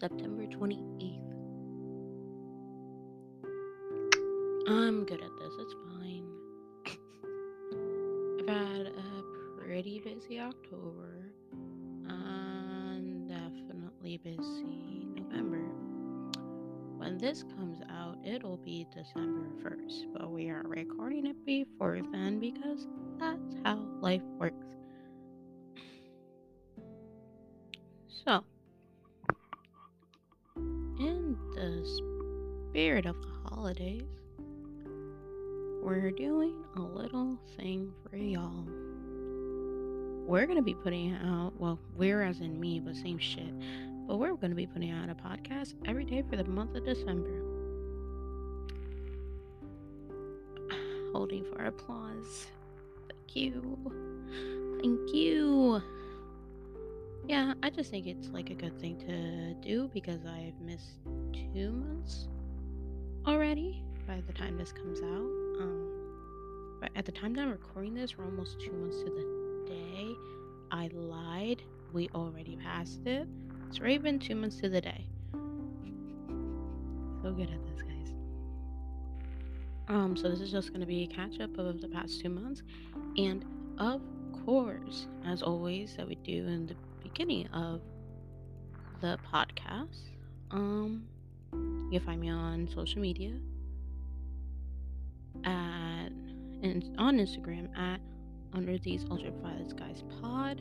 September 28th. I'm good at this, it's fine. I've had a pretty busy October and definitely busy November. When this comes out, it'll be December 1st, but we are recording it before then because that's how life works. Same shit. But we're going to be putting out a podcast every day for the month of December. Holding for applause. Thank you. Thank you. Yeah, I just think it's like a good thing to do because I've missed two months already by the time this comes out. Um, but at the time that I'm recording this, we're almost two months to the day. I lied. We already passed it. It's already been two months to the day. So good at this, guys. Um, so this is just gonna be a catch up of the past two months, and of course, as always, that we do in the beginning of the podcast. Um, you can find me on social media at and on Instagram at under these ultraviolet skies pod.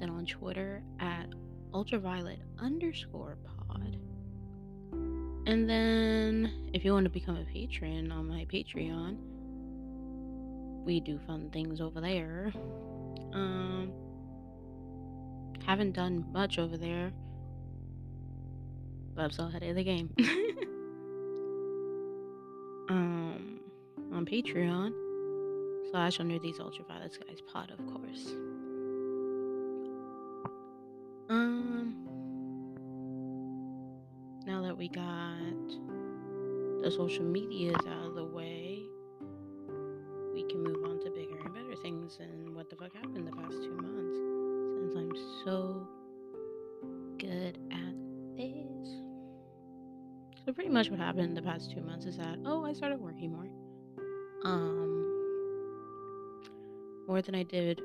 Then on Twitter at ultraviolet underscore pod. And then if you want to become a patron on my Patreon, we do fun things over there. Um haven't done much over there. But I'm still ahead of the game. um on Patreon slash under these ultraviolet skies pod of course. Um now that we got the social medias out of the way, we can move on to bigger and better things and what the fuck happened the past two months since I'm so good at this. So pretty much what happened the past two months is that oh I started working more. Um more than I did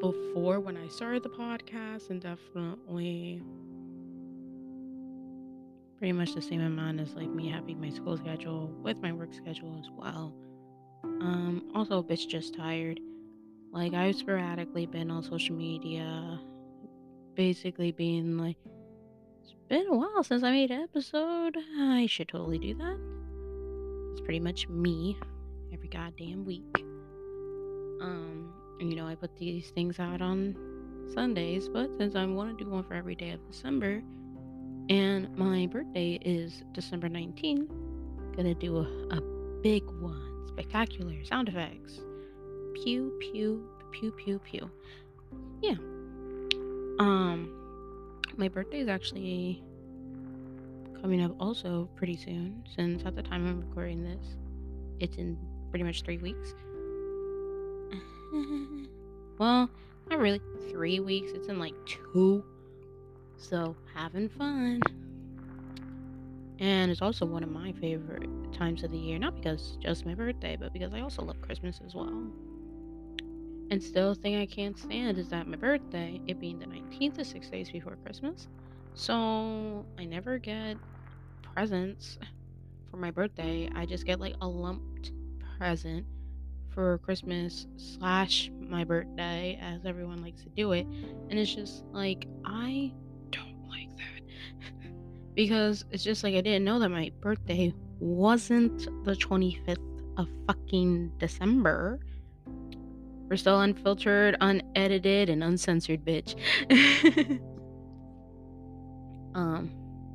before when I started the podcast and definitely pretty much the same amount as like me having my school schedule with my work schedule as well. Um, also, a bitch, just tired. Like I've sporadically been on social media, basically being like, it's been a while since I made an episode. I should totally do that. It's pretty much me every goddamn week. Um, you know, I put these things out on Sundays, but since I want to do one for every day of December, and my birthday is December 19th. Gonna do a, a big one. Spectacular sound effects. Pew, pew, pew, pew, pew. Yeah. Um, my birthday is actually coming up also pretty soon, since at the time I'm recording this, it's in pretty much three weeks. well, not really three weeks, it's in like two so, having fun. And it's also one of my favorite times of the year, not because just my birthday, but because I also love Christmas as well. And still, a thing I can't stand is that my birthday, it being the 19th, is six days before Christmas. So, I never get presents for my birthday. I just get like a lumped present for Christmas slash my birthday, as everyone likes to do it. And it's just like, I don't like that. because it's just like I didn't know that my birthday wasn't the 25th of fucking December. We're still unfiltered, unedited, and uncensored, bitch. um,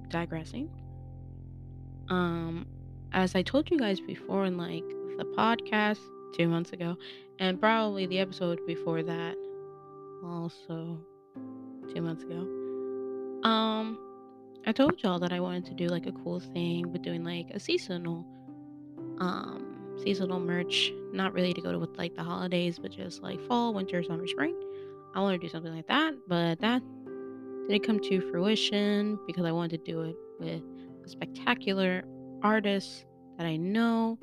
digressing. Um, as I told you guys before in like the podcast two months ago, and probably the episode before that, also two months ago um, I told y'all that I wanted to do like a cool thing with doing like a seasonal um seasonal merch, not really to go to with like the holidays, but just like fall, winter, summer, spring. I want to do something like that, but that didn't come to fruition because I wanted to do it with a spectacular artist that I know.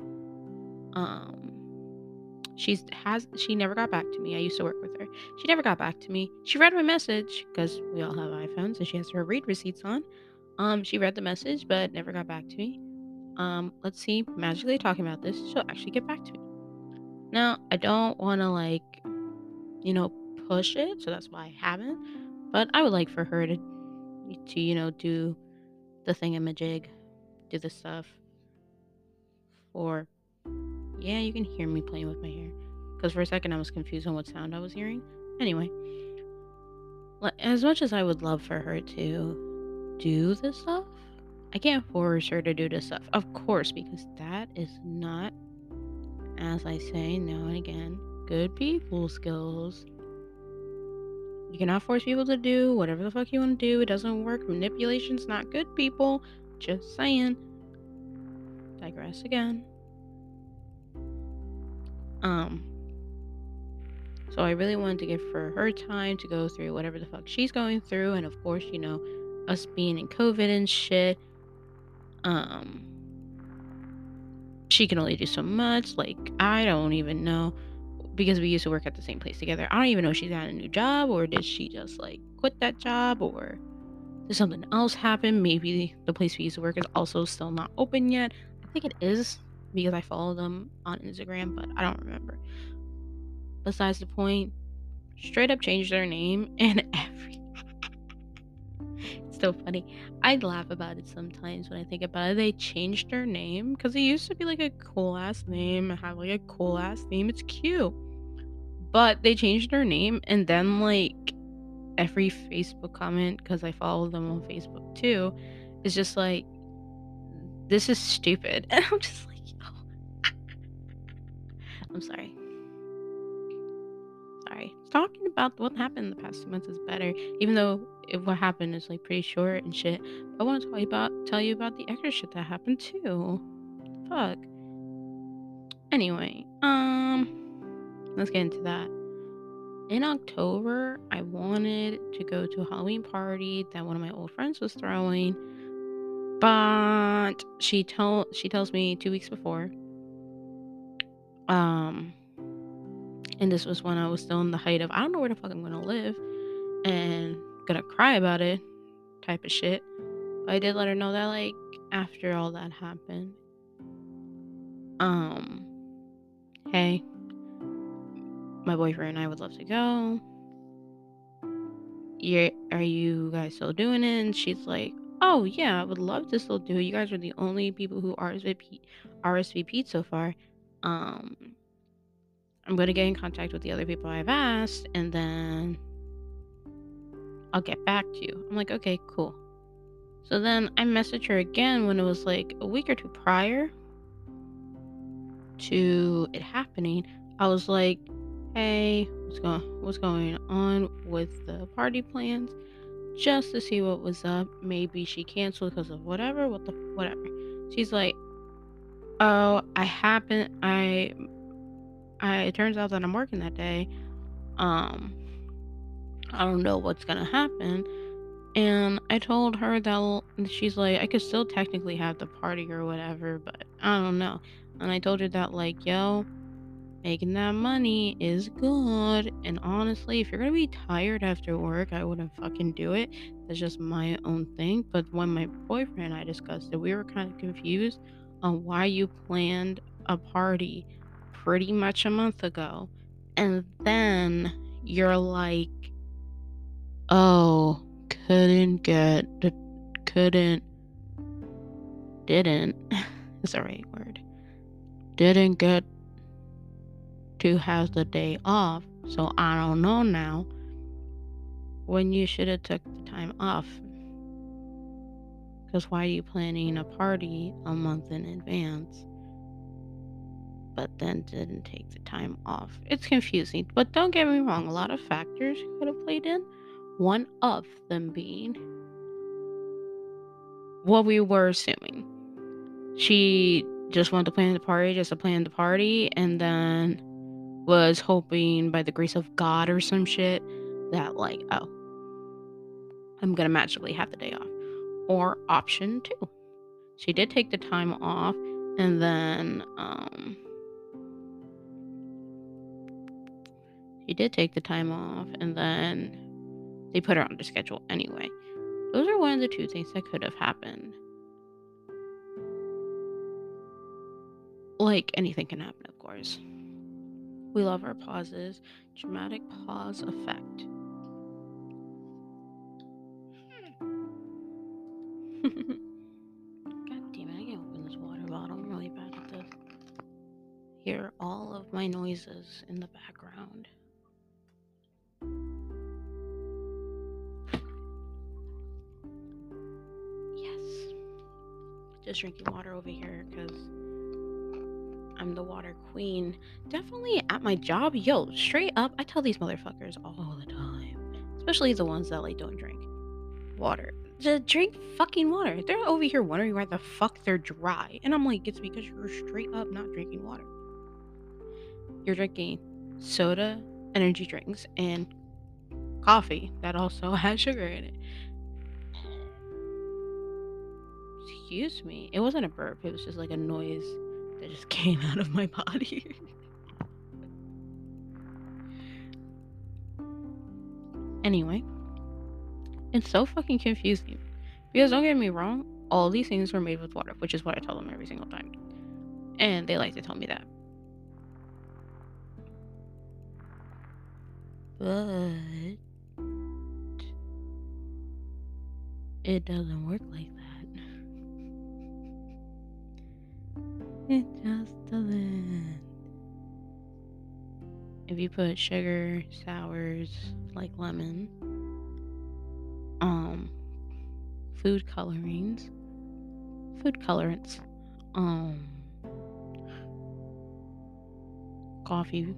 Um she's has she never got back to me. I used to work with her. She never got back to me. She read my message because we all have iPhones and she has her read receipts on. Um, she read the message but never got back to me. Um, let's see, magically talking about this, she'll actually get back to me. Now, I don't want to like, you know, push it, so that's why I haven't. But I would like for her to, to you know, do the thing in thingamajig, do the stuff. For, yeah, you can hear me playing with my hair, because for a second I was confused on what sound I was hearing. Anyway, as much as I would love for her to do this stuff, I can't force her to do this stuff, of course, because that is not, as I say now and again, good people skills. You cannot force people to do whatever the fuck you want to do. It doesn't work. Manipulation's not good, people. Just saying. Digress again. Um. So I really wanted to give her her time to go through whatever the fuck she's going through, and of course, you know, us being in COVID and shit. Um. She can only do so much. Like I don't even know because we used to work at the same place together. I don't even know if she's got a new job or did she just like quit that job or did something else happen? Maybe the place we used to work is also still not open yet. I think it is because I follow them on Instagram, but I don't remember. Besides the point, straight up changed their name and every it's so funny. I laugh about it sometimes when I think about it. They changed their name because it used to be like a cool ass name, and have like a cool ass name. It's cute. But they changed their name and then like every Facebook comment, because I follow them on Facebook too, is just like this is stupid. And I'm just like. I'm sorry. Sorry. Talking about what happened in the past two months is better, even though if what happened is like pretty short and shit. I want to tell you about tell you about the extra shit that happened too. Fuck. Anyway, um, let's get into that. In October, I wanted to go to a Halloween party that one of my old friends was throwing, but she told she tells me two weeks before. Um, and this was when I was still in the height of I don't know where the fuck I'm gonna live, and gonna cry about it type of shit. But I did let her know that like after all that happened, um, hey, my boyfriend and I would love to go. you are you guys still doing it? And she's like, oh yeah, I would love to still do it. You guys are the only people who RSVP RSVP'd so far. Um, I'm gonna get in contact with the other people I've asked, and then I'll get back to you. I'm like, okay, cool. So then I messaged her again when it was like a week or two prior to it happening. I was like, hey, what's going what's going on with the party plans? Just to see what was up. Maybe she canceled because of whatever, what the whatever. She's like, Oh, I happen I I it turns out that I'm working that day. Um I don't know what's gonna happen. And I told her that she's like, I could still technically have the party or whatever, but I don't know. And I told her that, like, yo, making that money is good. And honestly, if you're gonna be tired after work, I wouldn't fucking do it. That's just my own thing. But when my boyfriend and I discussed it, we were kind of confused on why you planned a party pretty much a month ago. And then you're like, oh, couldn't get, couldn't, didn't, is the right word, didn't get to have the day off. So I don't know now when you should have took the time off. Because why are you planning a party a month in advance? But then didn't take the time off. It's confusing, but don't get me wrong, a lot of factors could have played in. One of them being what we were assuming. She just wanted to plan the party just to plan the party and then was hoping by the grace of God or some shit that like, oh, I'm gonna magically have the day off. Or option two. She did take the time off and then um she did take the time off and then they put her on the schedule anyway. Those are one of the two things that could have happened. Like anything can happen, of course. We love our pauses. Dramatic pause effect. God damn it, I can't open this water bottle. I'm really bad at this. Hear all of my noises in the background. Yes. Just drinking water over here because I'm the water queen. Definitely at my job, yo, straight up, I tell these motherfuckers all the time, especially the ones that like don't drink water. Just drink fucking water. They're over here wondering why the fuck they're dry, and I'm like, it's because you're straight up not drinking water. You're drinking soda, energy drinks, and coffee that also has sugar in it. Excuse me. It wasn't a burp. It was just like a noise that just came out of my body. anyway, it's so fucking confusing. Because don't get me wrong, all these things were made with water, which is what I tell them every single time. And they like to tell me that. But it doesn't work like that. It just doesn't. If you put sugar, sours, like lemon, um, food colorings, food colorants, um, coffee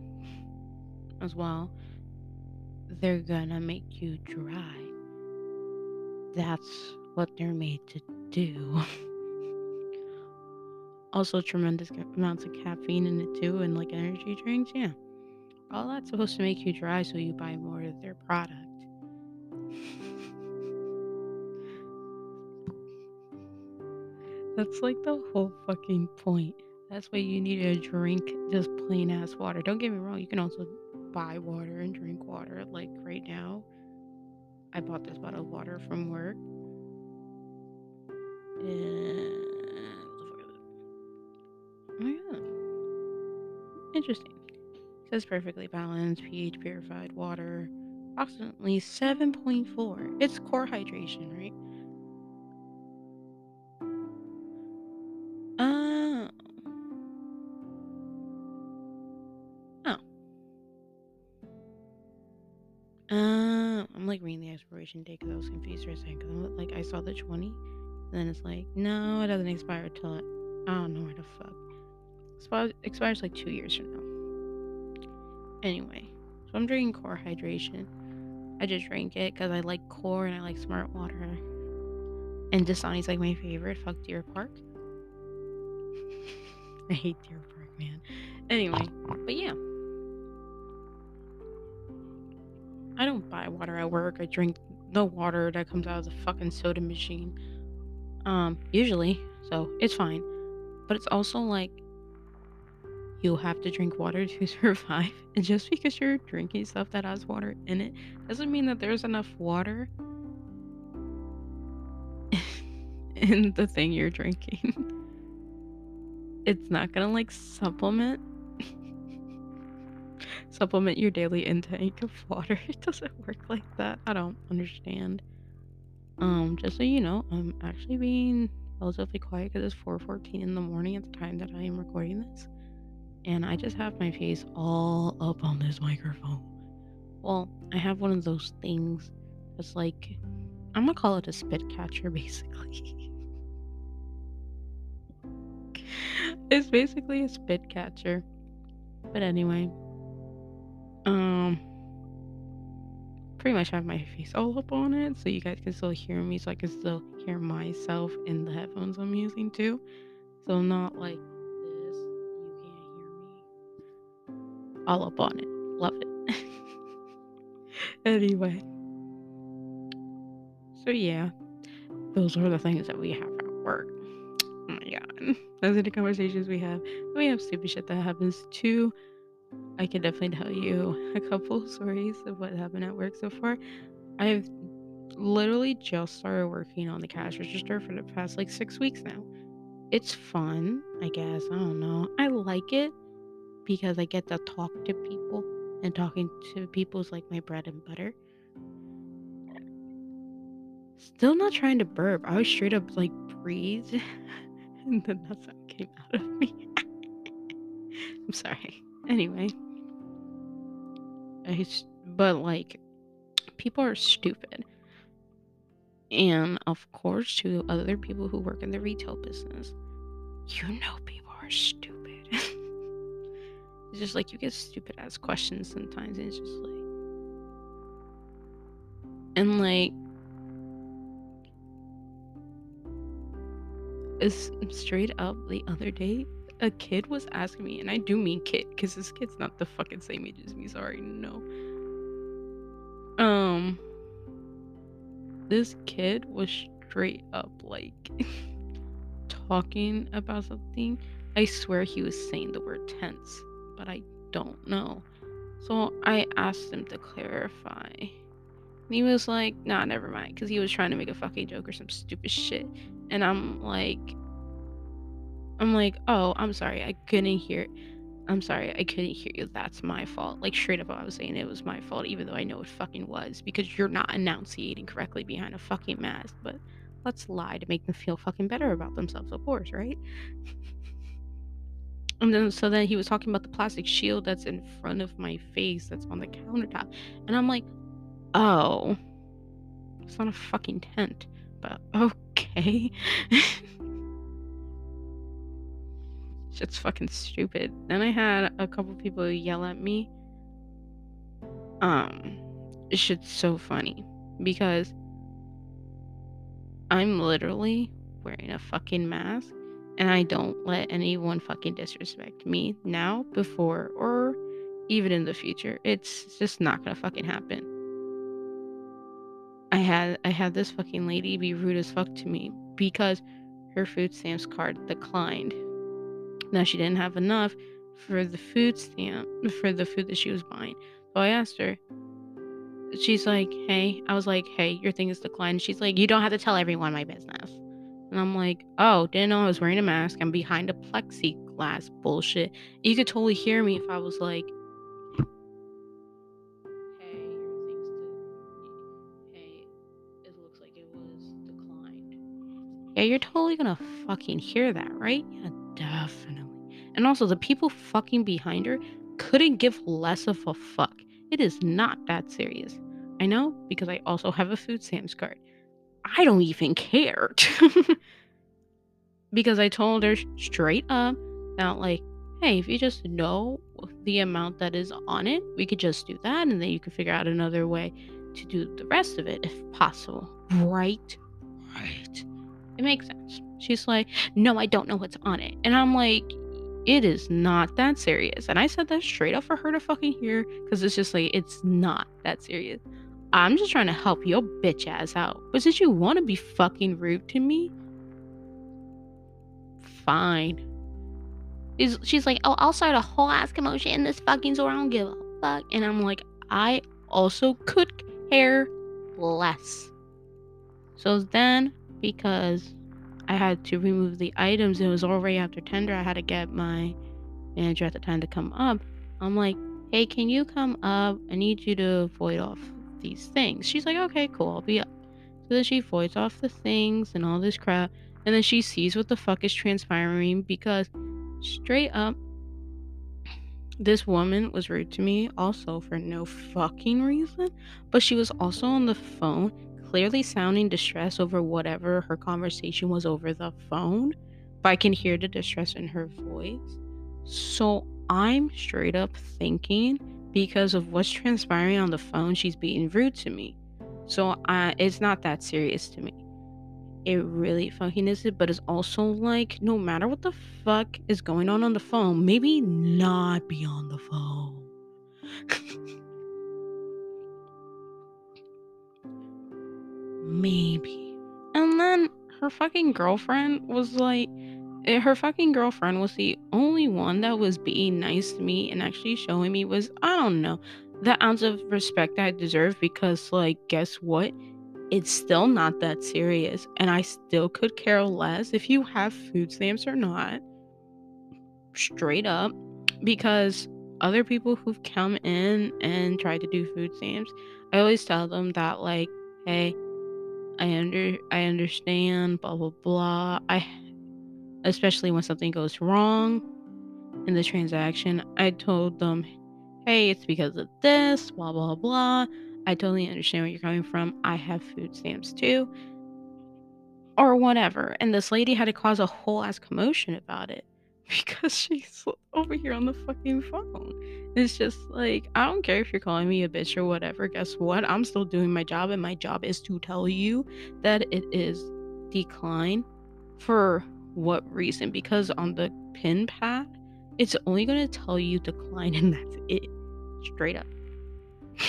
as well, they're gonna make you dry. That's what they're made to do. also, tremendous amounts of caffeine in it too, and like energy drinks. Yeah, all that's supposed to make you dry, so you buy more of their product. That's like the whole fucking point. That's why you need to drink just plain ass water. Don't get me wrong, you can also buy water and drink water. Like right now, I bought this bottle of water from work. And oh yeah, interesting. It says perfectly balanced, pH purified water, approximately 7.4. It's core hydration, right? Expiration date because I was confused for a second. Because I'm like, I saw the 20, and then it's like, no, it doesn't expire till it, I don't know where the fuck. Expires, expires like two years from now. Anyway, so I'm drinking core hydration. I just drink it because I like core and I like smart water. And Dasani's like my favorite. Fuck Deer Park. I hate Deer Park, man. Anyway, but yeah. I don't buy water at work. I drink the water that comes out of the fucking soda machine. Um, usually, so it's fine. But it's also like you have to drink water to survive. And just because you're drinking stuff that has water in it doesn't mean that there's enough water in the thing you're drinking. It's not gonna like supplement supplement your daily intake of water. It doesn't work like that. I don't understand. Um, just so you know, I'm actually being relatively quiet because it's 4:14 in the morning at the time that I am recording this, and I just have my face all up on this microphone. Well, I have one of those things that's like I'm gonna call it a spit catcher, basically. it's basically a spit catcher. But anyway, um, pretty much have my face all up on it so you guys can still hear me so I can still hear myself in the headphones I'm using too. So not like this, you can't hear me. All up on it. Love it. anyway. So yeah, those are the things that we have at work. Oh my god. Those are the conversations we have. We have stupid shit that happens too. I can definitely tell you a couple stories of what happened at work so far. I've literally just started working on the cash register for the past like six weeks now. It's fun, I guess. I don't know. I like it because I get to talk to people, and talking to people is like my bread and butter. Still not trying to burp. I was straight up like breathe, and then that sound came out of me. I'm sorry. Anyway, I, but like, people are stupid. And of course, to other people who work in the retail business, you know people are stupid. it's just like you get stupid ass questions sometimes, and it's just like, and like, it's straight up the other day, a kid was asking me, and I do mean kid, because this kid's not the fucking same age as me. Sorry, no. Um, this kid was straight up like talking about something. I swear he was saying the word tense, but I don't know. So I asked him to clarify. And he was like, nah, never mind. Because he was trying to make a fucking joke or some stupid shit. And I'm like, I'm like, oh, I'm sorry. I couldn't hear. I'm sorry. I couldn't hear you. That's my fault. Like, straight up, I was saying it was my fault, even though I know it fucking was. Because you're not enunciating correctly behind a fucking mask. But let's lie to make them feel fucking better about themselves, of course, right? and then so then he was talking about the plastic shield that's in front of my face that's on the countertop. And I'm like, oh, it's not a fucking tent, but okay. Shit's fucking stupid. Then I had a couple people yell at me. Um, shit's so funny because I'm literally wearing a fucking mask and I don't let anyone fucking disrespect me now, before, or even in the future. It's just not gonna fucking happen. I had I had this fucking lady be rude as fuck to me because her food stamps card declined. Now she didn't have enough for the food stamp for the food that she was buying. So I asked her, she's like, hey, I was like, hey, your thing is declined. She's like, you don't have to tell everyone my business. And I'm like, oh, didn't know I was wearing a mask. I'm behind a plexiglass bullshit. You could totally hear me if I was like, your thing's de- hey, it looks like it was declined. Yeah, you're totally gonna fucking hear that, right? Yeah, definitely. And also, the people fucking behind her couldn't give less of a fuck. It is not that serious. I know because I also have a food stamps card. I don't even care. because I told her straight up that, like, hey, if you just know the amount that is on it, we could just do that and then you can figure out another way to do the rest of it if possible. Right? Right. It makes sense. She's like, no, I don't know what's on it. And I'm like, it is not that serious. And I said that straight up for her to fucking hear because it's just like, it's not that serious. I'm just trying to help your bitch ass out. But since you want to be fucking rude to me, fine. She's, she's like, oh, I'll start a whole ass commotion in this fucking store. I don't give a fuck. And I'm like, I also could care less. So then, because I had to remove the items. It was already after tender. I had to get my manager at the time to come up. I'm like, hey, can you come up? I need you to void off these things. She's like, okay, cool, I'll be up. So then she voids off the things and all this crap. And then she sees what the fuck is transpiring because straight up, this woman was rude to me also for no fucking reason. But she was also on the phone clearly sounding distress over whatever her conversation was over the phone, but I can hear the distress in her voice. So I'm straight up thinking because of what's transpiring on the phone, she's being rude to me. So it's not that serious to me. It really fucking is it, but it's also like no matter what the fuck is going on on the phone, maybe not be on the phone. maybe. And then her fucking girlfriend was like, eh, her fucking girlfriend was the only one that was being nice to me and actually showing me was, I don't know, the ounce of respect I deserve because, like, guess what? It's still not that serious, and I still could care less if you have food stamps or not. Straight up, because other people who've come in and tried to do food stamps, I always tell them that, like, hey, I under I understand, blah blah blah. I especially when something goes wrong in the transaction, I told them, hey, it's because of this, blah blah blah. I totally understand where you're coming from. I have food stamps too. Or whatever. And this lady had to cause a whole ass commotion about it because she's over here on the fucking phone. It's just like, I don't care if you're calling me a bitch or whatever. Guess what? I'm still doing my job, and my job is to tell you that it is decline for what reason? Because on the pin pad, it's only going to tell you decline, and that's it. Straight up.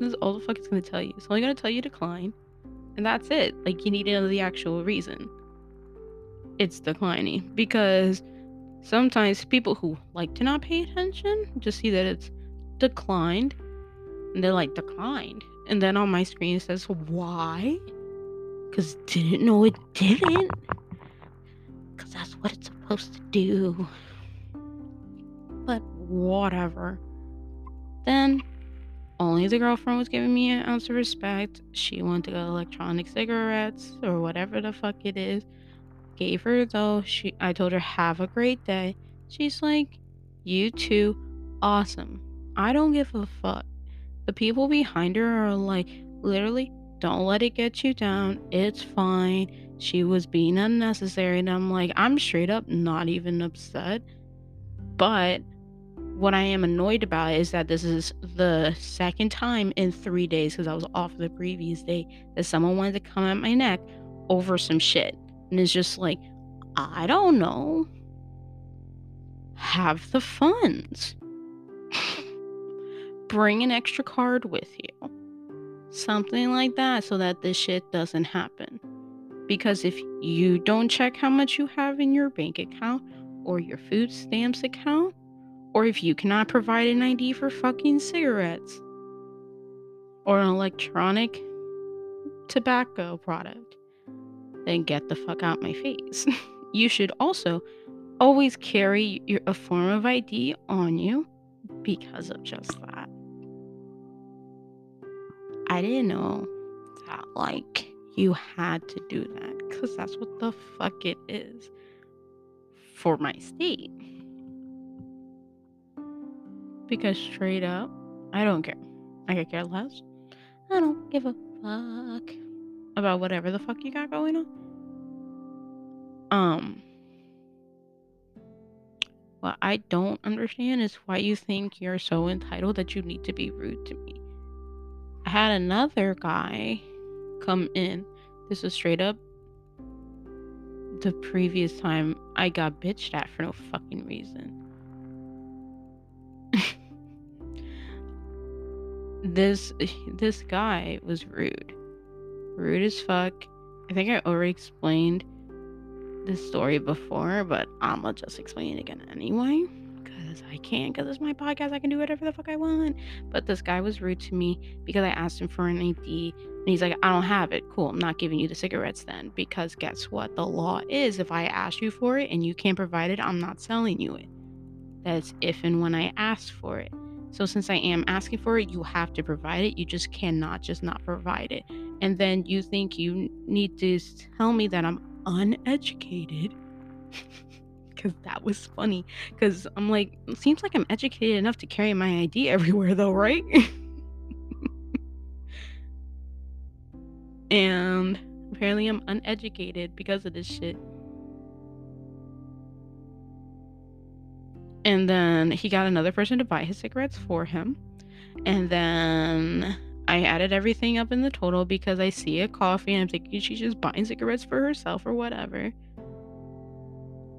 That's all the fuck it's gonna tell you. It's only gonna tell you decline, and that's it. Like you need to know the actual reason. It's declining because sometimes people who like to not pay attention just see that it's declined, and they're like declined, and then on my screen it says why? Because didn't know it didn't. Because that's what it's supposed to do. But whatever. Then only the girlfriend was giving me an ounce of respect. She wanted to get electronic cigarettes or whatever the fuck it is. Gave her though. She I told her have a great day. She's like, You too. Awesome. I don't give a fuck. The people behind her are like, literally, don't let it get you down. It's fine. She was being unnecessary. And I'm like, I'm straight up not even upset. But what I am annoyed about is that this is the second time in three days because I was off the previous day that someone wanted to come at my neck over some shit. And it's just like, I don't know. Have the funds. Bring an extra card with you. Something like that so that this shit doesn't happen. Because if you don't check how much you have in your bank account or your food stamps account, or if you cannot provide an ID for fucking cigarettes or an electronic tobacco product, then get the fuck out my face. you should also always carry your, a form of ID on you because of just that. I didn't know that, like, you had to do that because that's what the fuck it is for my state. Because straight up, I don't care. I could care less. I don't give a fuck about whatever the fuck you got going on. Um, what I don't understand is why you think you're so entitled that you need to be rude to me. I had another guy come in. This was straight up the previous time I got bitched at for no fucking reason. this this guy was rude. Rude as fuck. I think I already explained this story before, but I'ma just explain it again anyway. Cause I can, cause it's my podcast. I can do whatever the fuck I want. But this guy was rude to me because I asked him for an ID and he's like, I don't have it. Cool, I'm not giving you the cigarettes then. Because guess what? The law is if I ask you for it and you can't provide it, I'm not selling you it. That's if and when I ask for it. So since I am asking for it, you have to provide it. You just cannot just not provide it. And then you think you need to tell me that I'm uneducated. Cuz that was funny cuz I'm like seems like I'm educated enough to carry my ID everywhere though, right? and apparently I'm uneducated because of this shit. And then he got another person to buy his cigarettes for him. And then I added everything up in the total because I see a coffee and I'm thinking she's just buying cigarettes for herself or whatever.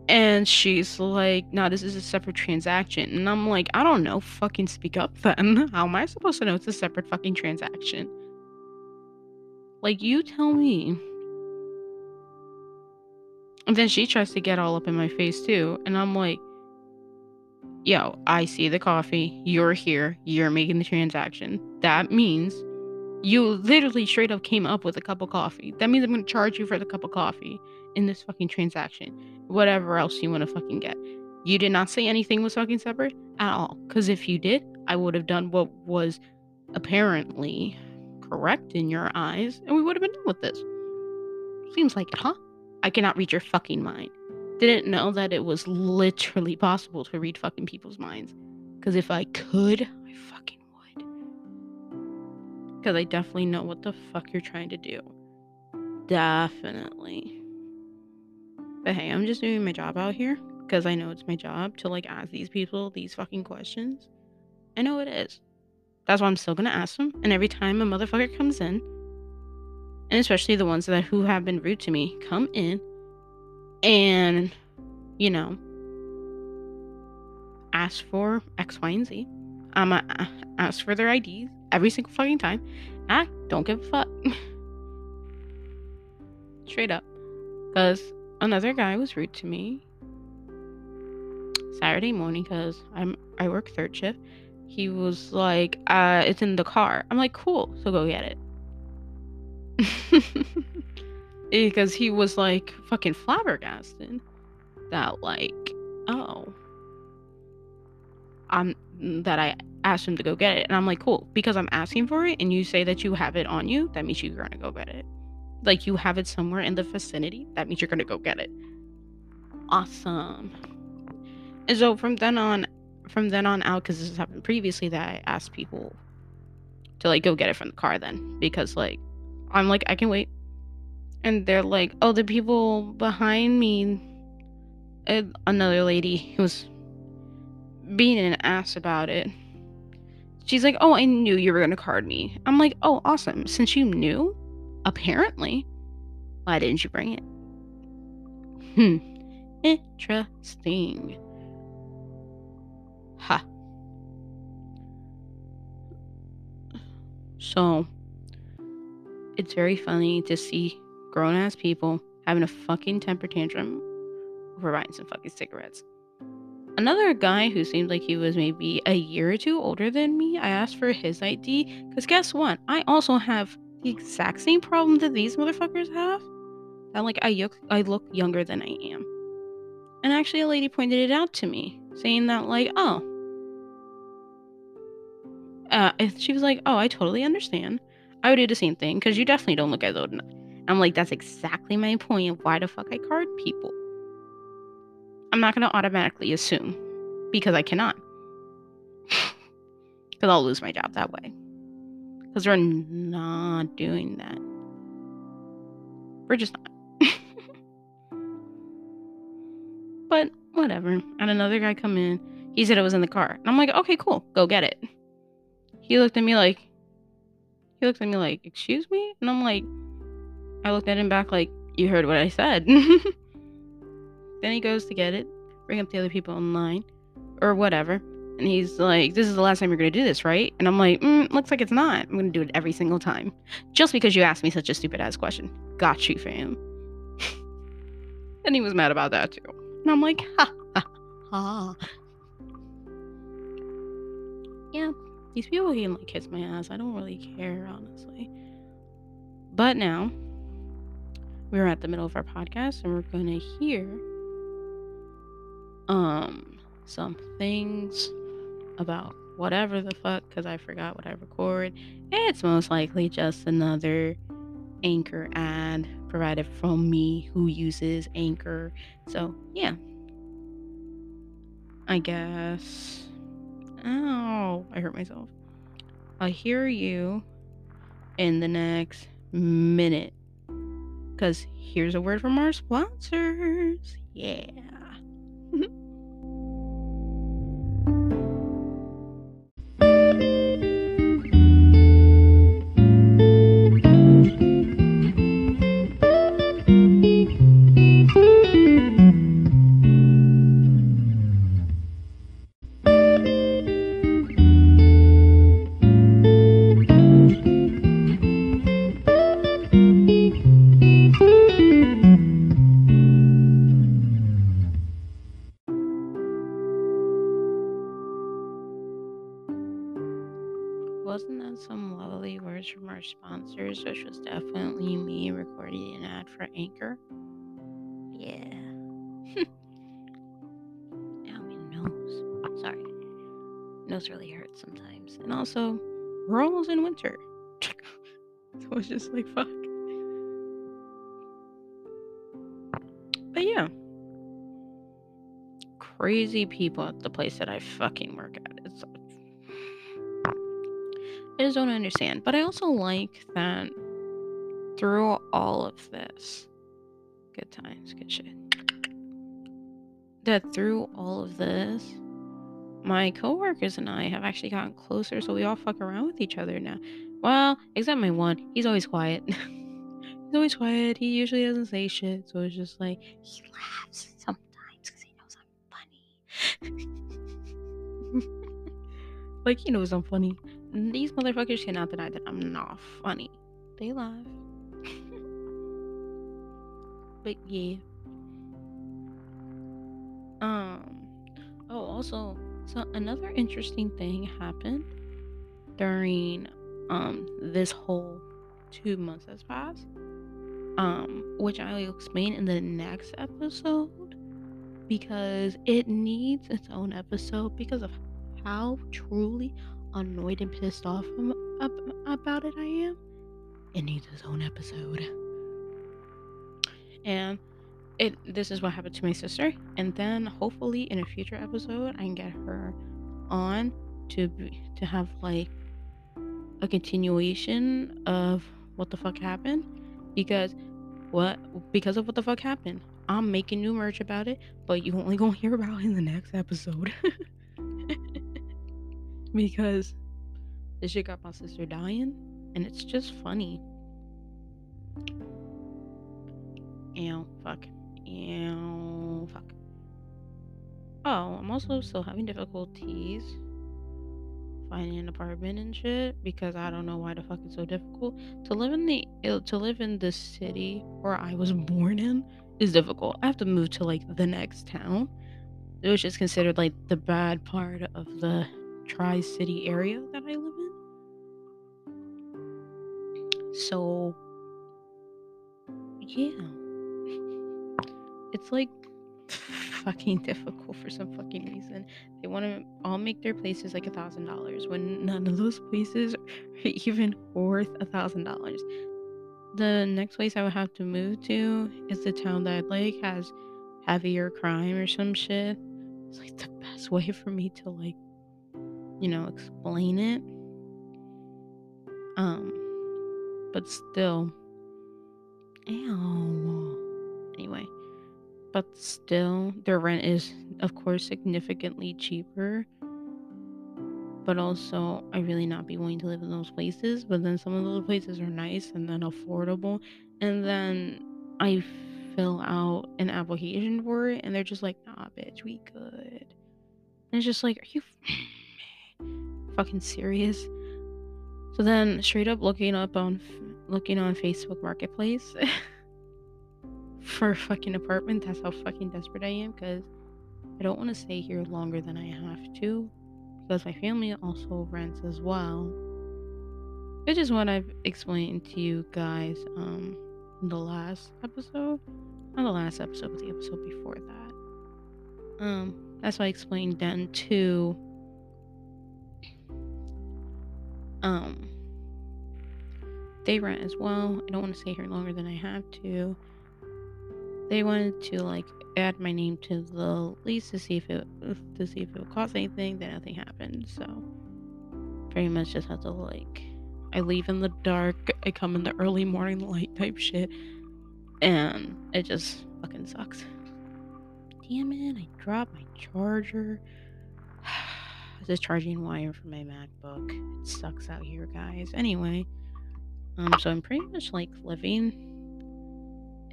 And she's like, no, this is a separate transaction. And I'm like, I don't know. Fucking speak up then. How am I supposed to know it's a separate fucking transaction? Like, you tell me. And then she tries to get all up in my face too. And I'm like, yo, I see the coffee. You're here. You're making the transaction. That means you literally straight up came up with a cup of coffee. That means I'm to charge you for the cup of coffee in this fucking transaction. Whatever else you want to fucking get. You did not say anything was fucking separate at all. Because if you did, I would have done what was apparently correct in your eyes and we would have been done with this. Seems like it, huh? I cannot read your fucking mind. Didn't know that it was literally possible to read fucking people's minds. Because if I could, I fucking would. Because I definitely know what the fuck you're trying to do. Definitely. But hey, I'm just doing my job out here. Because I know it's my job to like ask these people these fucking questions. I know it is. That's why I'm still gonna ask them. And every time a motherfucker comes in, and especially the ones that who have been rude to me, come in and you know ask for X, Y, and Z. I'm going to ask for their IDs every single fucking time. I don't give a fuck. Straight up. Because another guy was rude to me Saturday morning because I'm I work third shift. He was like, uh, it's in the car. I'm like, cool, so go get it. because he was like fucking flabbergasted that like oh. I'm mm, that I asked him to go get it and I'm like cool because I'm asking for it and you say that you have it on you that means you're gonna go get it. Like you have it somewhere in the vicinity that means you're gonna go get it. Awesome. And so from then on from then on out because this has happened previously that I asked people to like go get it from the car then because like I'm like I can wait and they're like, "Oh, the people behind me." And another lady was being an ass about it. She's like, "Oh, I knew you were gonna card me." I'm like, "Oh, awesome! Since you knew, apparently, why didn't you bring it?" Hmm, interesting. Ha. Huh. So, it's very funny to see grown ass people having a fucking temper tantrum over buying some fucking cigarettes. Another guy who seemed like he was maybe a year or two older than me, I asked for his ID because guess what? I also have the exact same problem that these motherfuckers have. That like I look, I look younger than I am. And actually, a lady pointed it out to me, saying that like, oh, uh, she was like, oh, I totally understand. I would do the same thing because you definitely don't look as old enough. I'm like, that's exactly my point of why the fuck I card people. I'm not going to automatically assume because I cannot. Because I'll lose my job that way. Because we're not doing that. We're just not. but whatever. And another guy come in. He said it was in the car. And I'm like, okay, cool. Go get it. He looked at me like, he looked at me like, excuse me? And I'm like, I looked at him back like, You heard what I said. then he goes to get it, bring up the other people in line, or whatever. And he's like, This is the last time you're going to do this, right? And I'm like, mm, Looks like it's not. I'm going to do it every single time. Just because you asked me such a stupid ass question. Got you, fam. and he was mad about that too. And I'm like, Ha ha ha. Yeah, these people can like kiss my ass. I don't really care, honestly. But now, we're at the middle of our podcast and we're going to hear um some things about whatever the fuck because I forgot what I record. It's most likely just another Anchor ad provided from me who uses Anchor. So, yeah. I guess. Oh, I hurt myself. I'll hear you in the next minute. Because here's a word from our sponsors. Yeah. Mm-hmm. And also, we're almost in winter. so it's just like, fuck. But yeah. Crazy people at the place that I fucking work at. It's I just don't understand. But I also like that through all of this, good times, good shit. That through all of this, my coworkers and I have actually gotten closer, so we all fuck around with each other now. Well, except my one, he's always quiet. he's always quiet. He usually doesn't say shit, so it's just like he laughs sometimes because he knows I'm funny. like he knows I'm funny. These motherfuckers cannot deny that I'm not funny. They laugh. but yeah. Um. Oh, also, so another interesting thing happened during um this whole two months has passed. Um, which I will explain in the next episode because it needs its own episode because of how truly annoyed and pissed off about it I am, it needs its own episode. And it this is what happened to my sister, and then hopefully in a future episode I can get her on to be, to have like a continuation of what the fuck happened because what because of what the fuck happened. I'm making new merch about it, but you only gonna hear about it in the next episode. because this shit got my sister dying, and it's just funny. Ew, fuck. Ew, fuck. Oh, I'm also still having difficulties finding an apartment and shit because I don't know why the fuck it's so difficult to live in the to live in the city where I was born in is difficult. I have to move to like the next town, which is considered like the bad part of the Tri City area that I live in. So, yeah. It's like fucking difficult for some fucking reason. They want to all make their places like a thousand dollars when none of those places are even worth a thousand dollars. The next place I would have to move to is the town that I like has heavier crime or some shit. It's like the best way for me to like you know, explain it. Um, but still, ew. Anyway, but still, their rent is, of course, significantly cheaper. But also, I really not be willing to live in those places. But then some of those places are nice and then affordable. And then I fill out an application for it, and they're just like, "Nah, bitch, we good." And it's just like, are you? fucking serious? So then, straight up looking up on looking on Facebook Marketplace for a fucking apartment. That's how fucking desperate I am because I don't want to stay here longer than I have to because my family also rents as well. Which is what I've explained to you guys um in the last episode. Not the last episode, but the episode before that. Um, that's why I explained then too Um, they rent as well. I don't want to stay here longer than I have to. They wanted to like add my name to the lease to see if it to see if it would cost anything. Then nothing happened. So pretty much just have to like I leave in the dark. I come in the early morning light type shit, and it just fucking sucks. Damn it! I dropped my charger the charging wire for my MacBook. It sucks out here, guys. Anyway, um, so I'm pretty much like living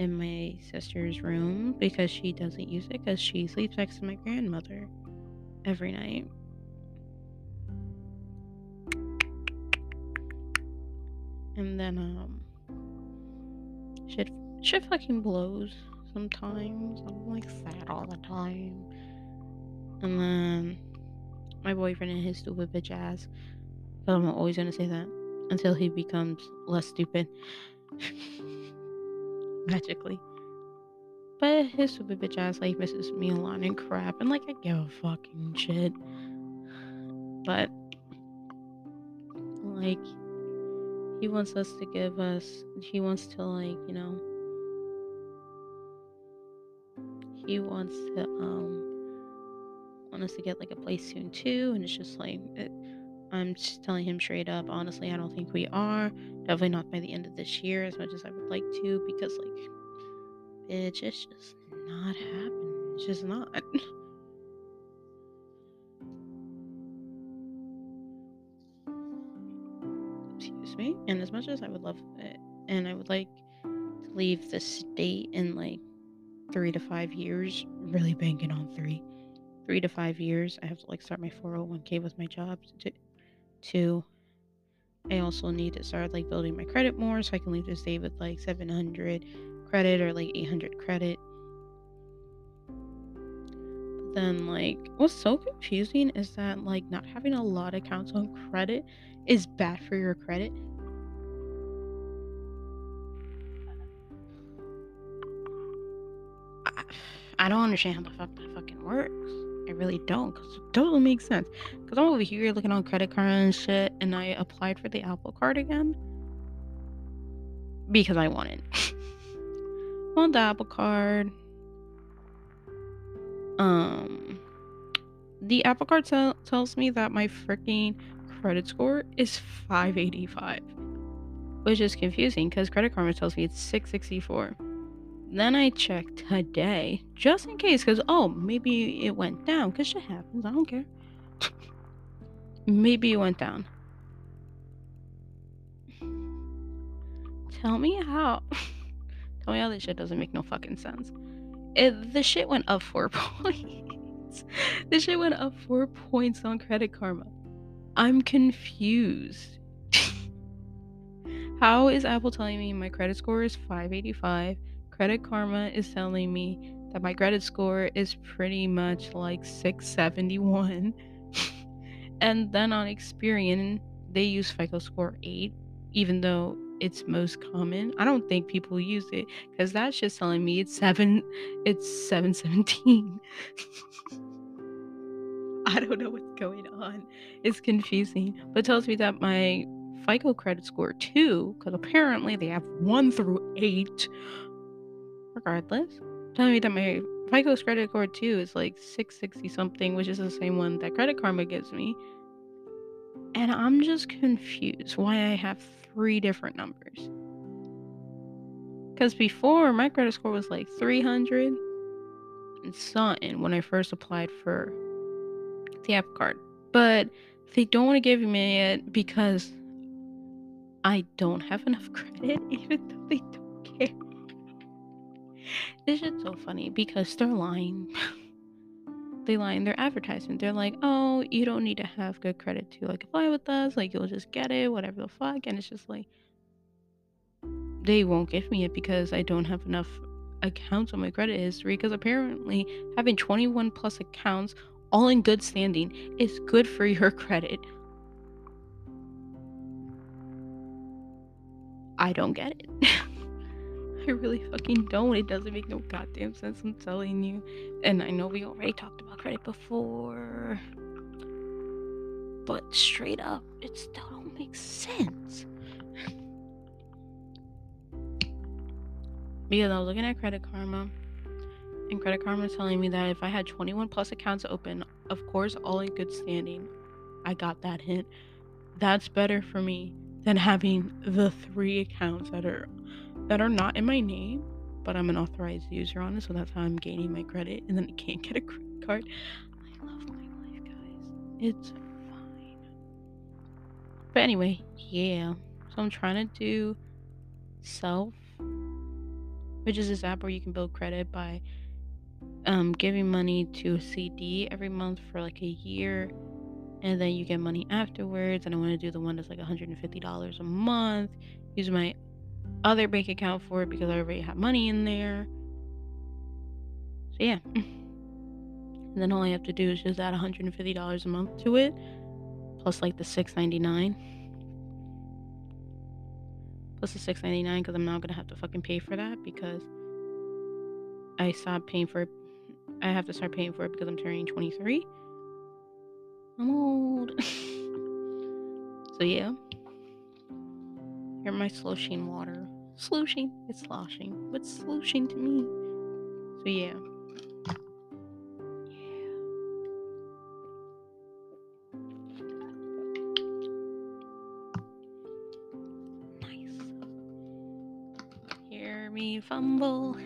in my sister's room because she doesn't use it because she sleeps next to my grandmother every night. And then um shit shit fucking blows sometimes. I'm like sad all the time. And then my boyfriend and his stupid bitch ass. But I'm always gonna say that. until he becomes less stupid magically. But his stupid bitch ass like misses me a lot and crap, and like I give a fucking shit. But like he wants us to give us he wants to like you know he wants to um want us to get like a place soon too and it's just like it, i'm just telling him straight up honestly i don't think we are definitely not by the end of this year as much as i would like to because like bitch it's just not happening it's just not excuse me and as much as i would love it and i would like to leave the state in like three to five years, really banking on three, three to five years. I have to like start my 401k with my job. To, two, I also need to start like building my credit more so I can leave the state with like 700 credit or like 800 credit. Then, like, what's so confusing is that like not having a lot of accounts on credit is bad for your credit I don't understand how the fuck that fucking works. I really don't, because it doesn't make sense. Because I'm over here looking on credit card and shit, and I applied for the Apple Card again because I want it. want the Apple Card. Um, the Apple Card t- tells me that my freaking credit score is 585, which is confusing because Credit Karma tells me it's 664. Then I checked today, just in case, because oh, maybe it went down. Because shit happens. I don't care. maybe it went down. Tell me how. Tell me how this shit doesn't make no fucking sense. It, the shit went up four points. the shit went up four points on Credit Karma. I'm confused. how is Apple telling me my credit score is 585? Credit Karma is telling me that my credit score is pretty much like 671. and then on Experian, they use FICO score 8, even though it's most common. I don't think people use it because that's just telling me it's 7 it's 717. I don't know what's going on. It's confusing. But tells me that my FICO credit score 2, because apparently they have 1 through 8 regardless. Telling me that my FICO credit score too is like 660 something, which is the same one that Credit Karma gives me. And I'm just confused why I have three different numbers. Because before, my credit score was like 300 and something when I first applied for the app card. But they don't want to give me it because I don't have enough credit, even though they don't care. This shit's so funny because they're lying. they lie in their advertisement. They're like, oh, you don't need to have good credit to like apply with us. Like you'll just get it, whatever the fuck. And it's just like they won't give me it because I don't have enough accounts on my credit history. Because apparently having 21 plus accounts, all in good standing, is good for your credit. I don't get it. I really fucking don't. It doesn't make no goddamn sense. I'm telling you. And I know we already talked about credit before. But straight up, it still don't make sense. because I was looking at Credit Karma, and Credit Karma is telling me that if I had 21 plus accounts open, of course, all in good standing, I got that hint. That's better for me than having the three accounts that are that are not in my name, but I'm an authorized user on it, so that's how I'm gaining my credit, and then I can't get a credit card. I love my life, guys. It's fine. But anyway, yeah. So I'm trying to do self, which is this app where you can build credit by um, giving money to a CD every month for like a year and then you get money afterwards. And I want to do the one that's like $150 a month. Use my other bank account for it because I already have money in there. So yeah. And then all I have to do is just add $150 a month to it, plus like the $6.99. plus the six ninety nine because I'm now gonna have to fucking pay for that because I stopped paying for it. I have to start paying for it because I'm turning 23. I'm old. so yeah. Hear my sloshing water. Sloshing. It's sloshing, What's sloshing to me. So yeah. Nice. Hear me fumble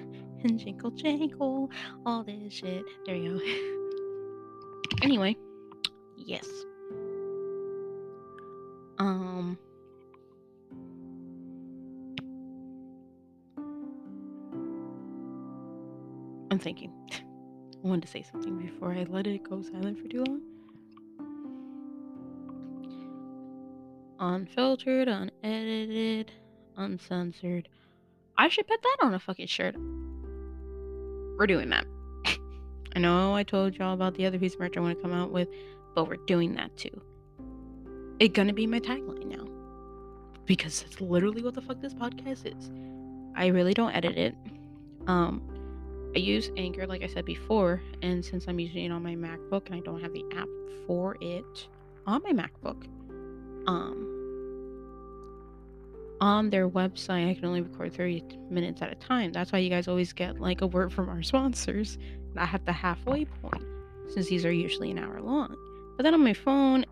and jinkle jankle, all this shit. There you go. anyway, yes. Um. I'm thinking. I wanted to say something before I let it go silent for too long. Unfiltered, unedited, uncensored. I should put that on a fucking shirt. We're doing that. I know I told y'all about the other piece of merch I want to come out with, but we're doing that too. It's gonna be my tagline now. Because it's literally what the fuck this podcast is. I really don't edit it. Um, I use Anchor, like I said before, and since I'm using it on my MacBook and I don't have the app for it on my MacBook, um, on their website, I can only record 30 minutes at a time. That's why you guys always get like a word from our sponsors, not at the halfway point, since these are usually an hour long. But then on my phone,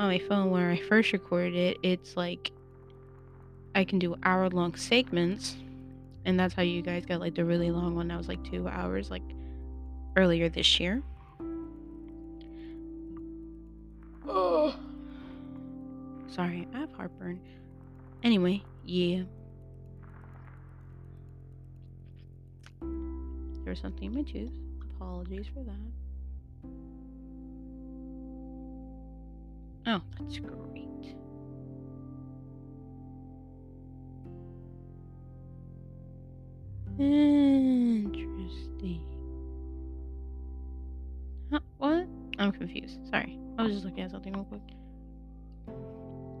on my phone where I first recorded it, it's like I can do hour long segments and that's how you guys got like the really long one that was like two hours like earlier this year? Oh sorry i have heartburn. Anyway yeah. There was something in my tooth. Apologies for that. Oh that's great Interesting. Huh, what? I'm confused. Sorry. I was just looking at something real quick.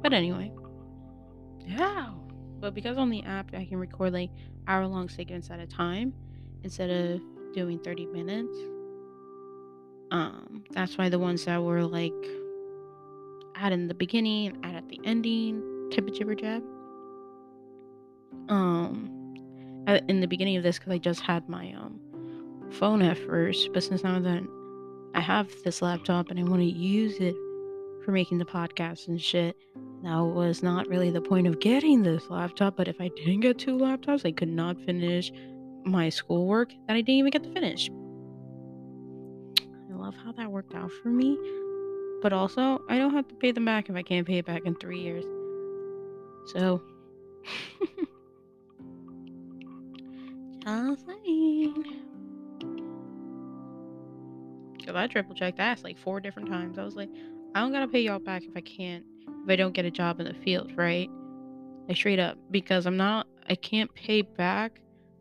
But anyway. Yeah. But because on the app I can record like hour long segments at a time instead of doing 30 minutes. Um, that's why the ones that were like add in the beginning, add at the ending, type of jibber jab. Um in the beginning of this because I just had my um phone at first, but since now that I have this laptop and I want to use it for making the podcast and shit, that was not really the point of getting this laptop. But if I didn't get two laptops, I could not finish my schoolwork that I didn't even get to finish. I love how that worked out for me. But also, I don't have to pay them back if I can't pay it back in three years. So. Saying. Cause I triple checked that like four different times. I was like, I don't gotta pay y'all back if I can't if I don't get a job in the field, right? Like straight up. Because I'm not I can't pay back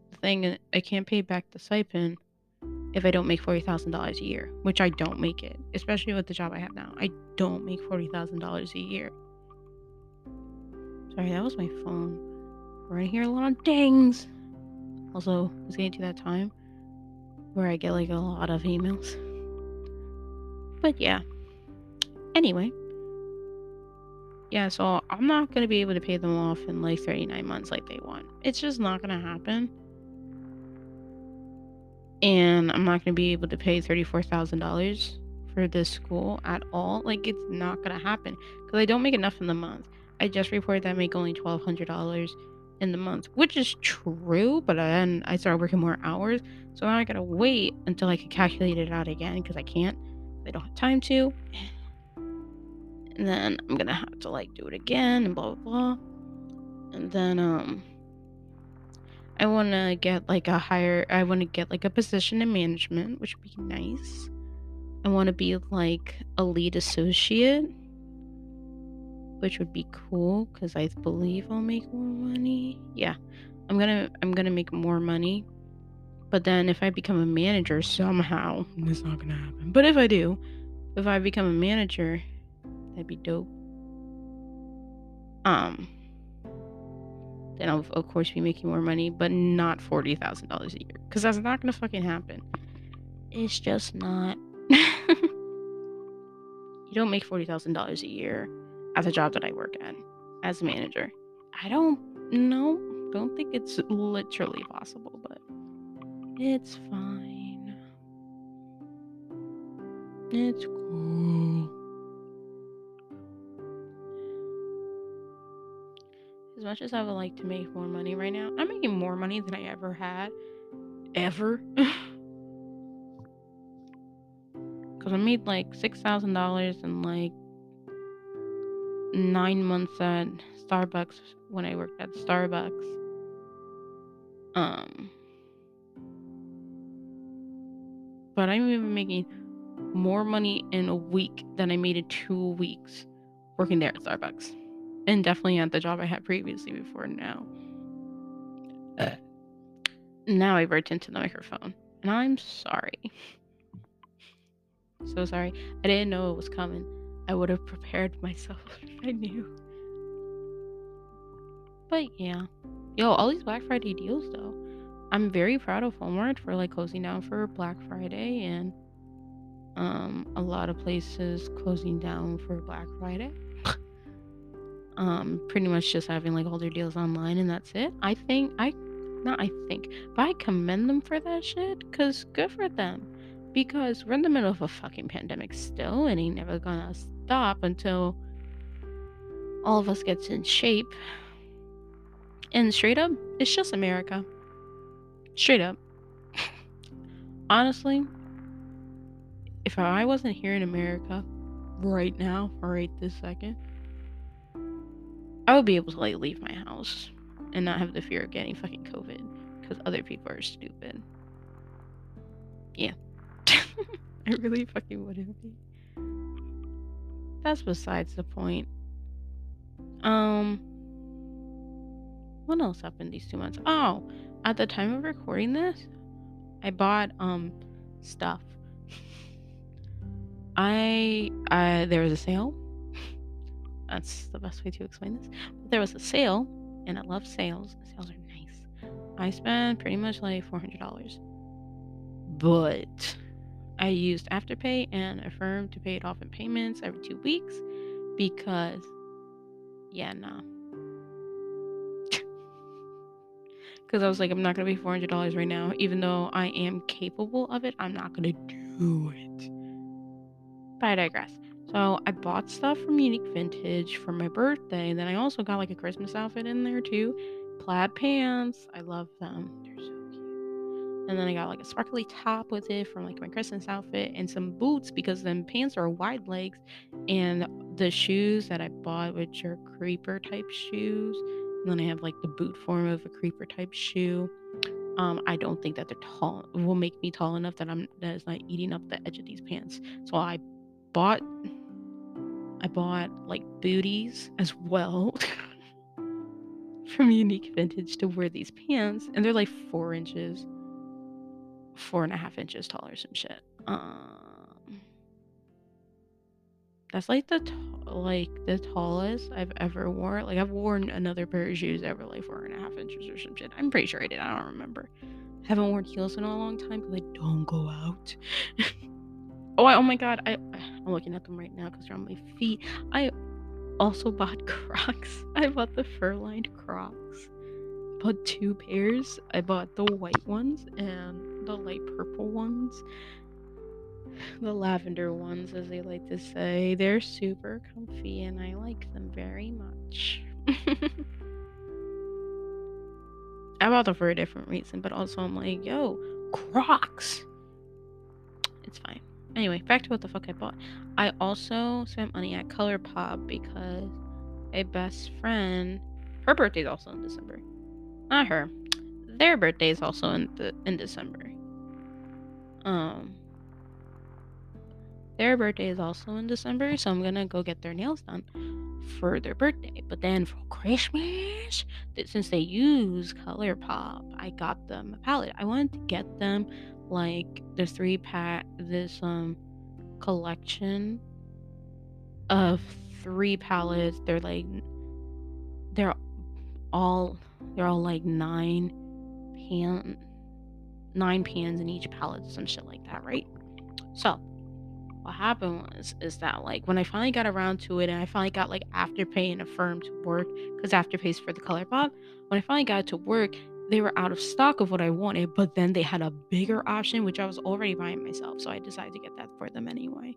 the thing I can't pay back the stipend if I don't make forty thousand dollars a year, which I don't make it, especially with the job I have now. I don't make forty thousand dollars a year. Sorry, that was my phone. We're gonna hear a lot of dings. Also, it's getting to that time where I get like a lot of emails. But yeah. Anyway. Yeah, so I'm not going to be able to pay them off in like 39 months like they want. It's just not going to happen. And I'm not going to be able to pay $34,000 for this school at all. Like, it's not going to happen because I don't make enough in the month. I just reported that I make only $1,200 in the month, which is true, but then I started working more hours. So now I gotta wait until I can calculate it out again because I can't. I don't have time to. And then I'm gonna have to like do it again and blah blah blah. And then um I wanna get like a higher I wanna get like a position in management, which would be nice. I wanna be like a lead associate which would be cool because I believe I'll make more money. Yeah, I'm gonna I'm gonna make more money. But then if I become a manager somehow, it's not gonna happen. But if I do, if I become a manager, that'd be dope. Um, then I'll of course be making more money, but not forty thousand dollars a year because that's not gonna fucking happen. It's just not. you don't make forty thousand dollars a year at the job that I work at as a manager. I don't know. Don't think it's literally possible, but it's fine. It's cool. As much as I would like to make more money right now, I'm making more money than I ever had. Ever. Because I made like $6,000 in like nine months at Starbucks when I worked at Starbucks. Um, but I'm even making more money in a week than I made in two weeks working there at Starbucks and definitely at the job I had previously before now. Uh. Now I've burst into the microphone, and I'm sorry. So sorry. I didn't know it was coming. I would have prepared myself if I knew. But yeah. Yo, all these Black Friday deals though. I'm very proud of Walmart for like closing down for Black Friday and um a lot of places closing down for Black Friday um pretty much just having like all their deals online and that's it i think i not i think but i commend them for that shit because good for them because we're in the middle of a fucking pandemic still and ain't never gonna stop until all of us gets in shape and straight up it's just america straight up honestly if i wasn't here in america right now right this second I would be able to like leave my house and not have the fear of getting fucking COVID because other people are stupid. Yeah. I really fucking wouldn't be. That's besides the point. Um what else happened these two months? Oh, at the time of recording this, I bought um stuff. I I there was a sale that's the best way to explain this. But there was a sale, and I love sales. Sales are nice. I spent pretty much like four hundred dollars, but I used Afterpay and Affirm to pay it off in payments every two weeks because, yeah, nah. Because I was like, I'm not gonna pay four hundred dollars right now, even though I am capable of it. I'm not gonna do it. But I digress. So I bought stuff from Unique Vintage for my birthday. Then I also got like a Christmas outfit in there too. Plaid pants. I love them. They're so. And then I got like a sparkly top with it from like my Christmas outfit and some boots because then pants are wide legs. And the shoes that I bought, which are creeper type shoes. And then I have like the boot form of a creeper type shoe. Um, I don't think that they're tall will make me tall enough that I'm that is not eating up the edge of these pants. So I bought I bought like booties as well from Unique Vintage to wear these pants, and they're like four inches, four and a half inches tall or some shit. Um, that's like the t- like the tallest I've ever worn. Like I've worn another pair of shoes ever like four and a half inches or some shit. I'm pretty sure I did. I don't remember. I haven't worn heels in a long time because I don't go out. Oh, I, oh my god, I I'm looking at them right now because they're on my feet. I also bought Crocs. I bought the fur-lined Crocs. Bought two pairs. I bought the white ones and the light purple ones. The lavender ones, as they like to say. They're super comfy and I like them very much. I bought them for a different reason, but also I'm like, yo, Crocs. It's fine. Anyway, back to what the fuck I bought. I also spent money at ColourPop because a best friend, her birthday's also in December. Not her. Their birthday is also in the in December. Um their birthday is also in December, so I'm gonna go get their nails done for their birthday. But then for Christmas, since they use ColourPop, I got them a palette. I wanted to get them like the three pack this um collection of three palettes they're like they're all They're all like nine pan, nine pans in each pallet, some shit like that, right? So what happened was is that like when I finally got around to it and I finally got like Afterpay and Affirm to work because Afterpay's for the ColourPop. When I finally got to work, they were out of stock of what I wanted, but then they had a bigger option which I was already buying myself, so I decided to get that for them anyway.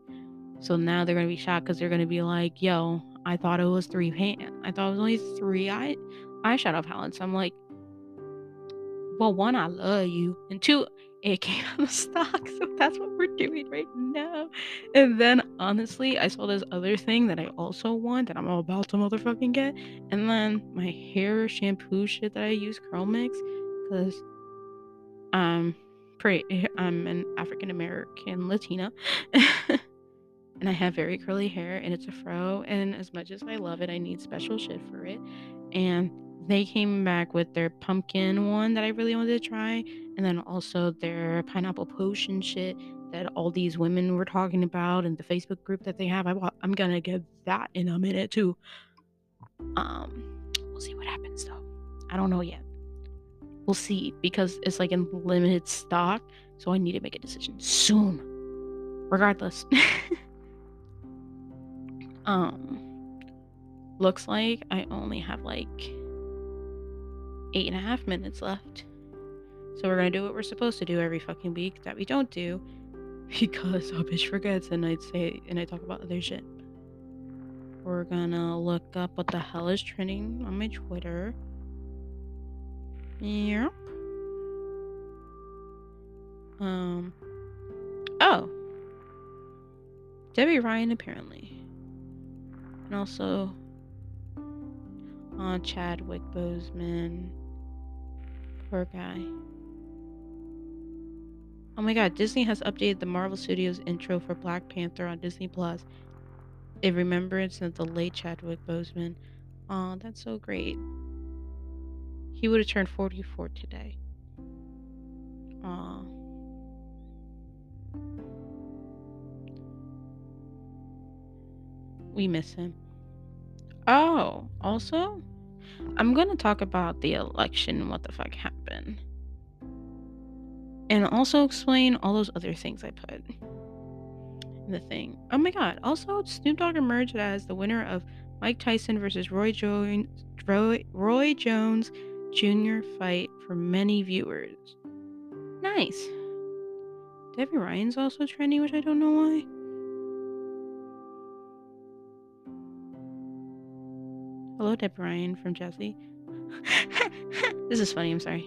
So now they're gonna be shocked because they're gonna be like, "Yo, I thought it was three pan. I thought it was only three eye eyeshadow palettes." I'm like, "Well, one, I love you, and two, it came out of stock, so that's what we're doing right now." And then honestly, I saw this other thing that I also want that I'm about to motherfucking get, and then my hair shampoo shit that I use, CurlMix, because I'm pretty. Eh, I'm an African American Latina. and I have very curly hair and it's a fro. And as much as I love it, I need special shit for it. And they came back with their pumpkin one that I really wanted to try, and then also their pineapple potion shit that all these women were talking about in the Facebook group that they have. I, I'm gonna get that in a minute too. Um, we'll see what happens though. I don't know yet. We'll see because it's like in limited stock, so I need to make a decision soon. Regardless. Um, looks like I only have like eight and a half minutes left. So we're gonna do what we're supposed to do every fucking week that we don't do because a bitch forgets and I'd say and I talk about other shit. We're gonna look up what the hell is trending on my Twitter. Yep. Um. Oh. Debby Ryan apparently and also on uh, Chadwick Boseman. Poor guy. Oh my god, Disney has updated the Marvel Studios intro for Black Panther on Disney Plus in remembrance of the late Chadwick Boseman. Oh, that's so great. He would have turned 44 today. Aw. We miss him. Oh, also, I'm going to talk about the election, what the fuck happened. And also explain all those other things I put in the thing. Oh my god. Also, Snoop Dogg emerged as the winner of Mike Tyson versus Roy Jones, Roy, Roy Jones Jr. fight for many viewers. Nice. Debby Ryan's also trending, which I don't know why. Hello, Deb Ryan from Jesse. this is funny, I'm sorry.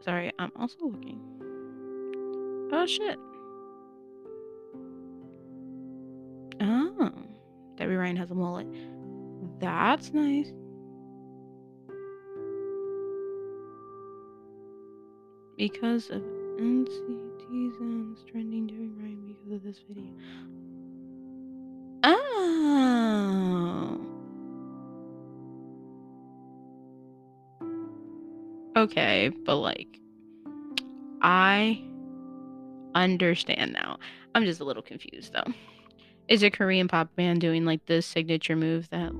Sorry, I'm also looking. Oh shit. Oh. Debby Ryan has a mullet. That's nice. Because of NCT's and trending Debby Ryan because of this video. Oh. Okay, but like I understand now. I'm just a little confused though. Is a Korean pop band doing like the signature move that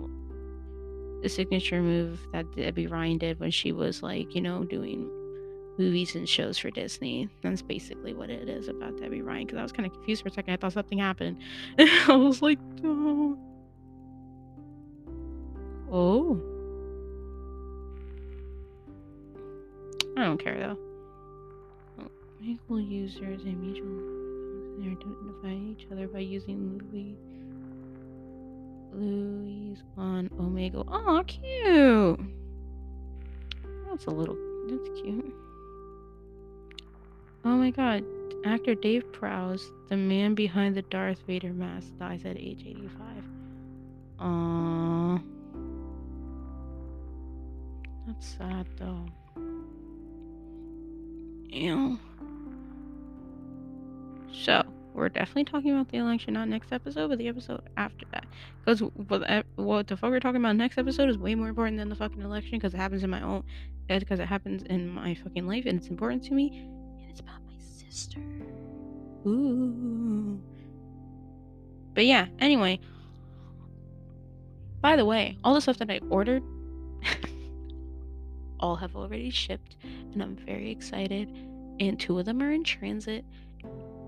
the signature move that Debby Ryan did when she was like, you know, doing movies and shows for Disney. That's basically what it is about Debby Ryan. Because I was kind of confused for a second. I thought something happened. I was like, oh. Oh. I don't care though. Equal users and mutual they identify each other by using Louis Louis on Omega. Oh, cute. That's a little. That's cute. Oh my god, actor Dave Prowse, the man behind the Darth Vader mask, dies at age 85. Aww. That's sad though. Ew. So, we're definitely talking about the election, not next episode, but the episode after that. Because what, the fuck we're talking about next episode is way more important than the fucking election because it happens in my own, eh, because it happens in my fucking life and it's important to me And it's about my sister. Ooh. But yeah, anyway. By the way, all the stuff that I ordered, all have already shipped, and I'm very excited. And two of them are in transit.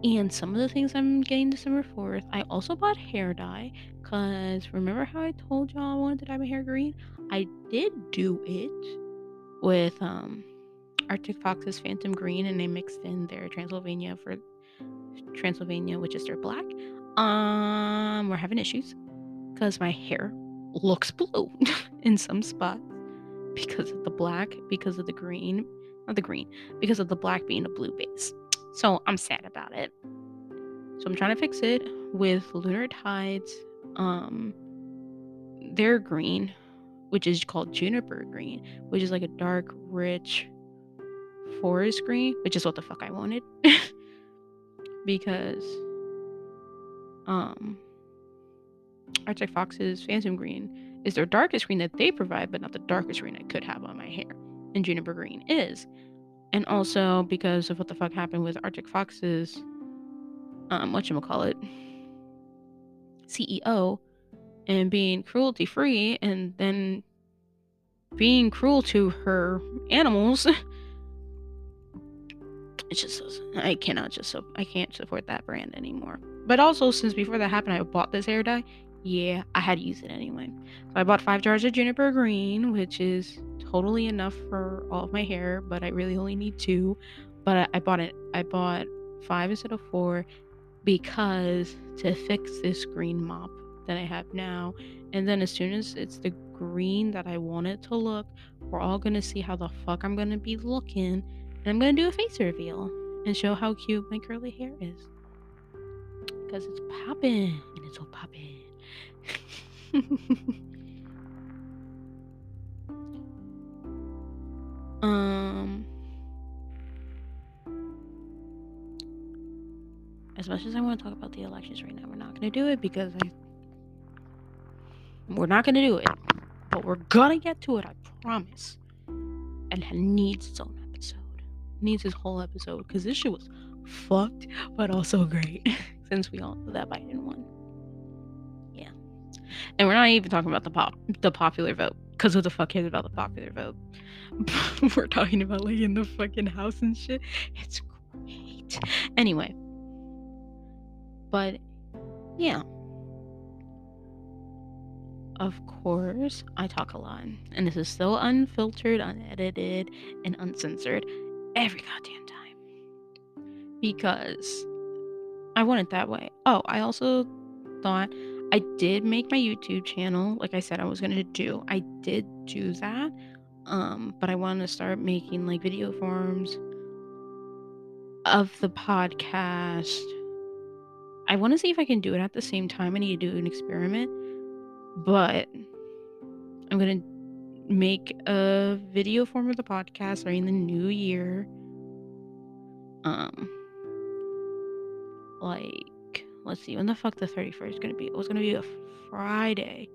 And some of the things I'm getting December 4th, I also bought hair dye. Because remember how I told y'all I wanted to dye my hair green? I did do it with um, Arctic Fox's Phantom Green, and they mixed in their Transylvania for Transylvania, which is their black. Um, we're having issues because my hair looks blue in some spots because of the black, because of the green, not the green, because of the black being a blue base. So I'm sad about it. So I'm trying to fix it with Lunar Tides. Um, they're green, which is called juniper green, which is like a dark, rich forest green, which is what the fuck I wanted. because um Arctic Fox's Phantom Green is their darkest green that they provide, but not the darkest green I could have on my hair. And Juniper Green is. And also because of what the fuck happened with Arctic Fox's um whatchamacallit CEO and being cruelty free and then being cruel to her animals. it just I cannot just I can't support that brand anymore. But also since before that happened I bought this hair dye yeah, I had to use it anyway. So I bought five jars of juniper green, which is totally enough for all of my hair, but I really only need two. But I bought it. I bought five instead of four because to fix this green mop that I have now. And then as soon as it's the green that I want it to look, we're all gonna see how the fuck I'm gonna be looking. And I'm gonna do a face reveal and show how cute my curly hair is. Because it's popping and it's all popping. um as much as I want to talk about the elections right now, we're not going to do it because I we're not going to do it. But we're going to get to it, I promise. And it needs its own episode. It needs its whole episode because this shit was fucked, but also great since we all know that Biden won. And we're not even talking about the pop the popular vote. Cause who the fuck cares about the popular vote? we're talking about like in the fucking house and shit. It's great. Anyway. But yeah. Of course, I talk a lot. And this is so unfiltered, unedited, and uncensored every goddamn time. Because I want it that way. Oh, I also thought I did make my YouTube channel, like I said I was gonna do. I did do that. Um, but I want to start making like video forms of the podcast. I want to see if I can do it at the same time. I need to do an experiment, but I'm gonna make a video form of the podcast starting the new year. Um, like let's see, when the fuck the 31st is gonna be? It was gonna be a Friday.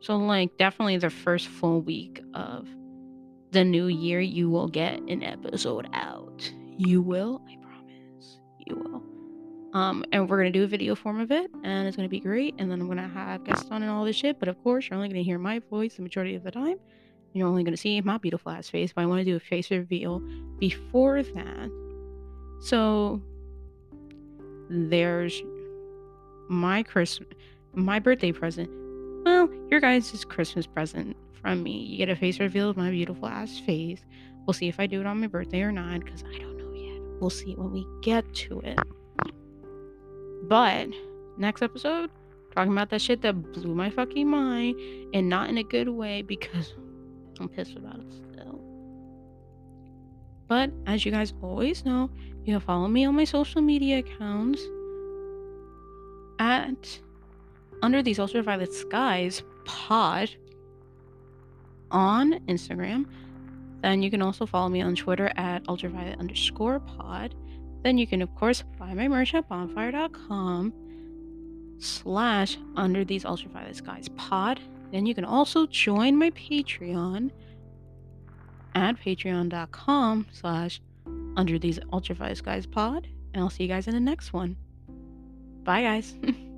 So like definitely the first full week of the new year you will get an episode out. You will, I promise. You will. Um, and we're gonna do a video form of it, and it's gonna be great. And then I'm gonna have guests on and all this shit. But of course, you're only gonna hear my voice the majority of the time. You're only gonna see my beautiful ass face. But I want to do a face reveal before that. So there's my Christmas, my birthday present. Well, your guys' Christmas present from me. You get a face reveal of my beautiful ass face. We'll see if I do it on my birthday or not, because I don't know yet. We'll see when we get to it. But next episode, talking about that shit that blew my fucking mind, and not in a good way because I'm pissed about it still. But as you guys always know, you can follow me on my social media accounts at Under These Ultraviolet Skies pod on Instagram. Then you can also follow me on Twitter at ultraviolet underscore pod. Then you can, of course, buy my merch at bonfire.com slash under these ultraviolet skies pod. Then you can also join my Patreon at patreon.com slash under these ultraviolet skies pod. And I'll see you guys in the next one. Bye, guys.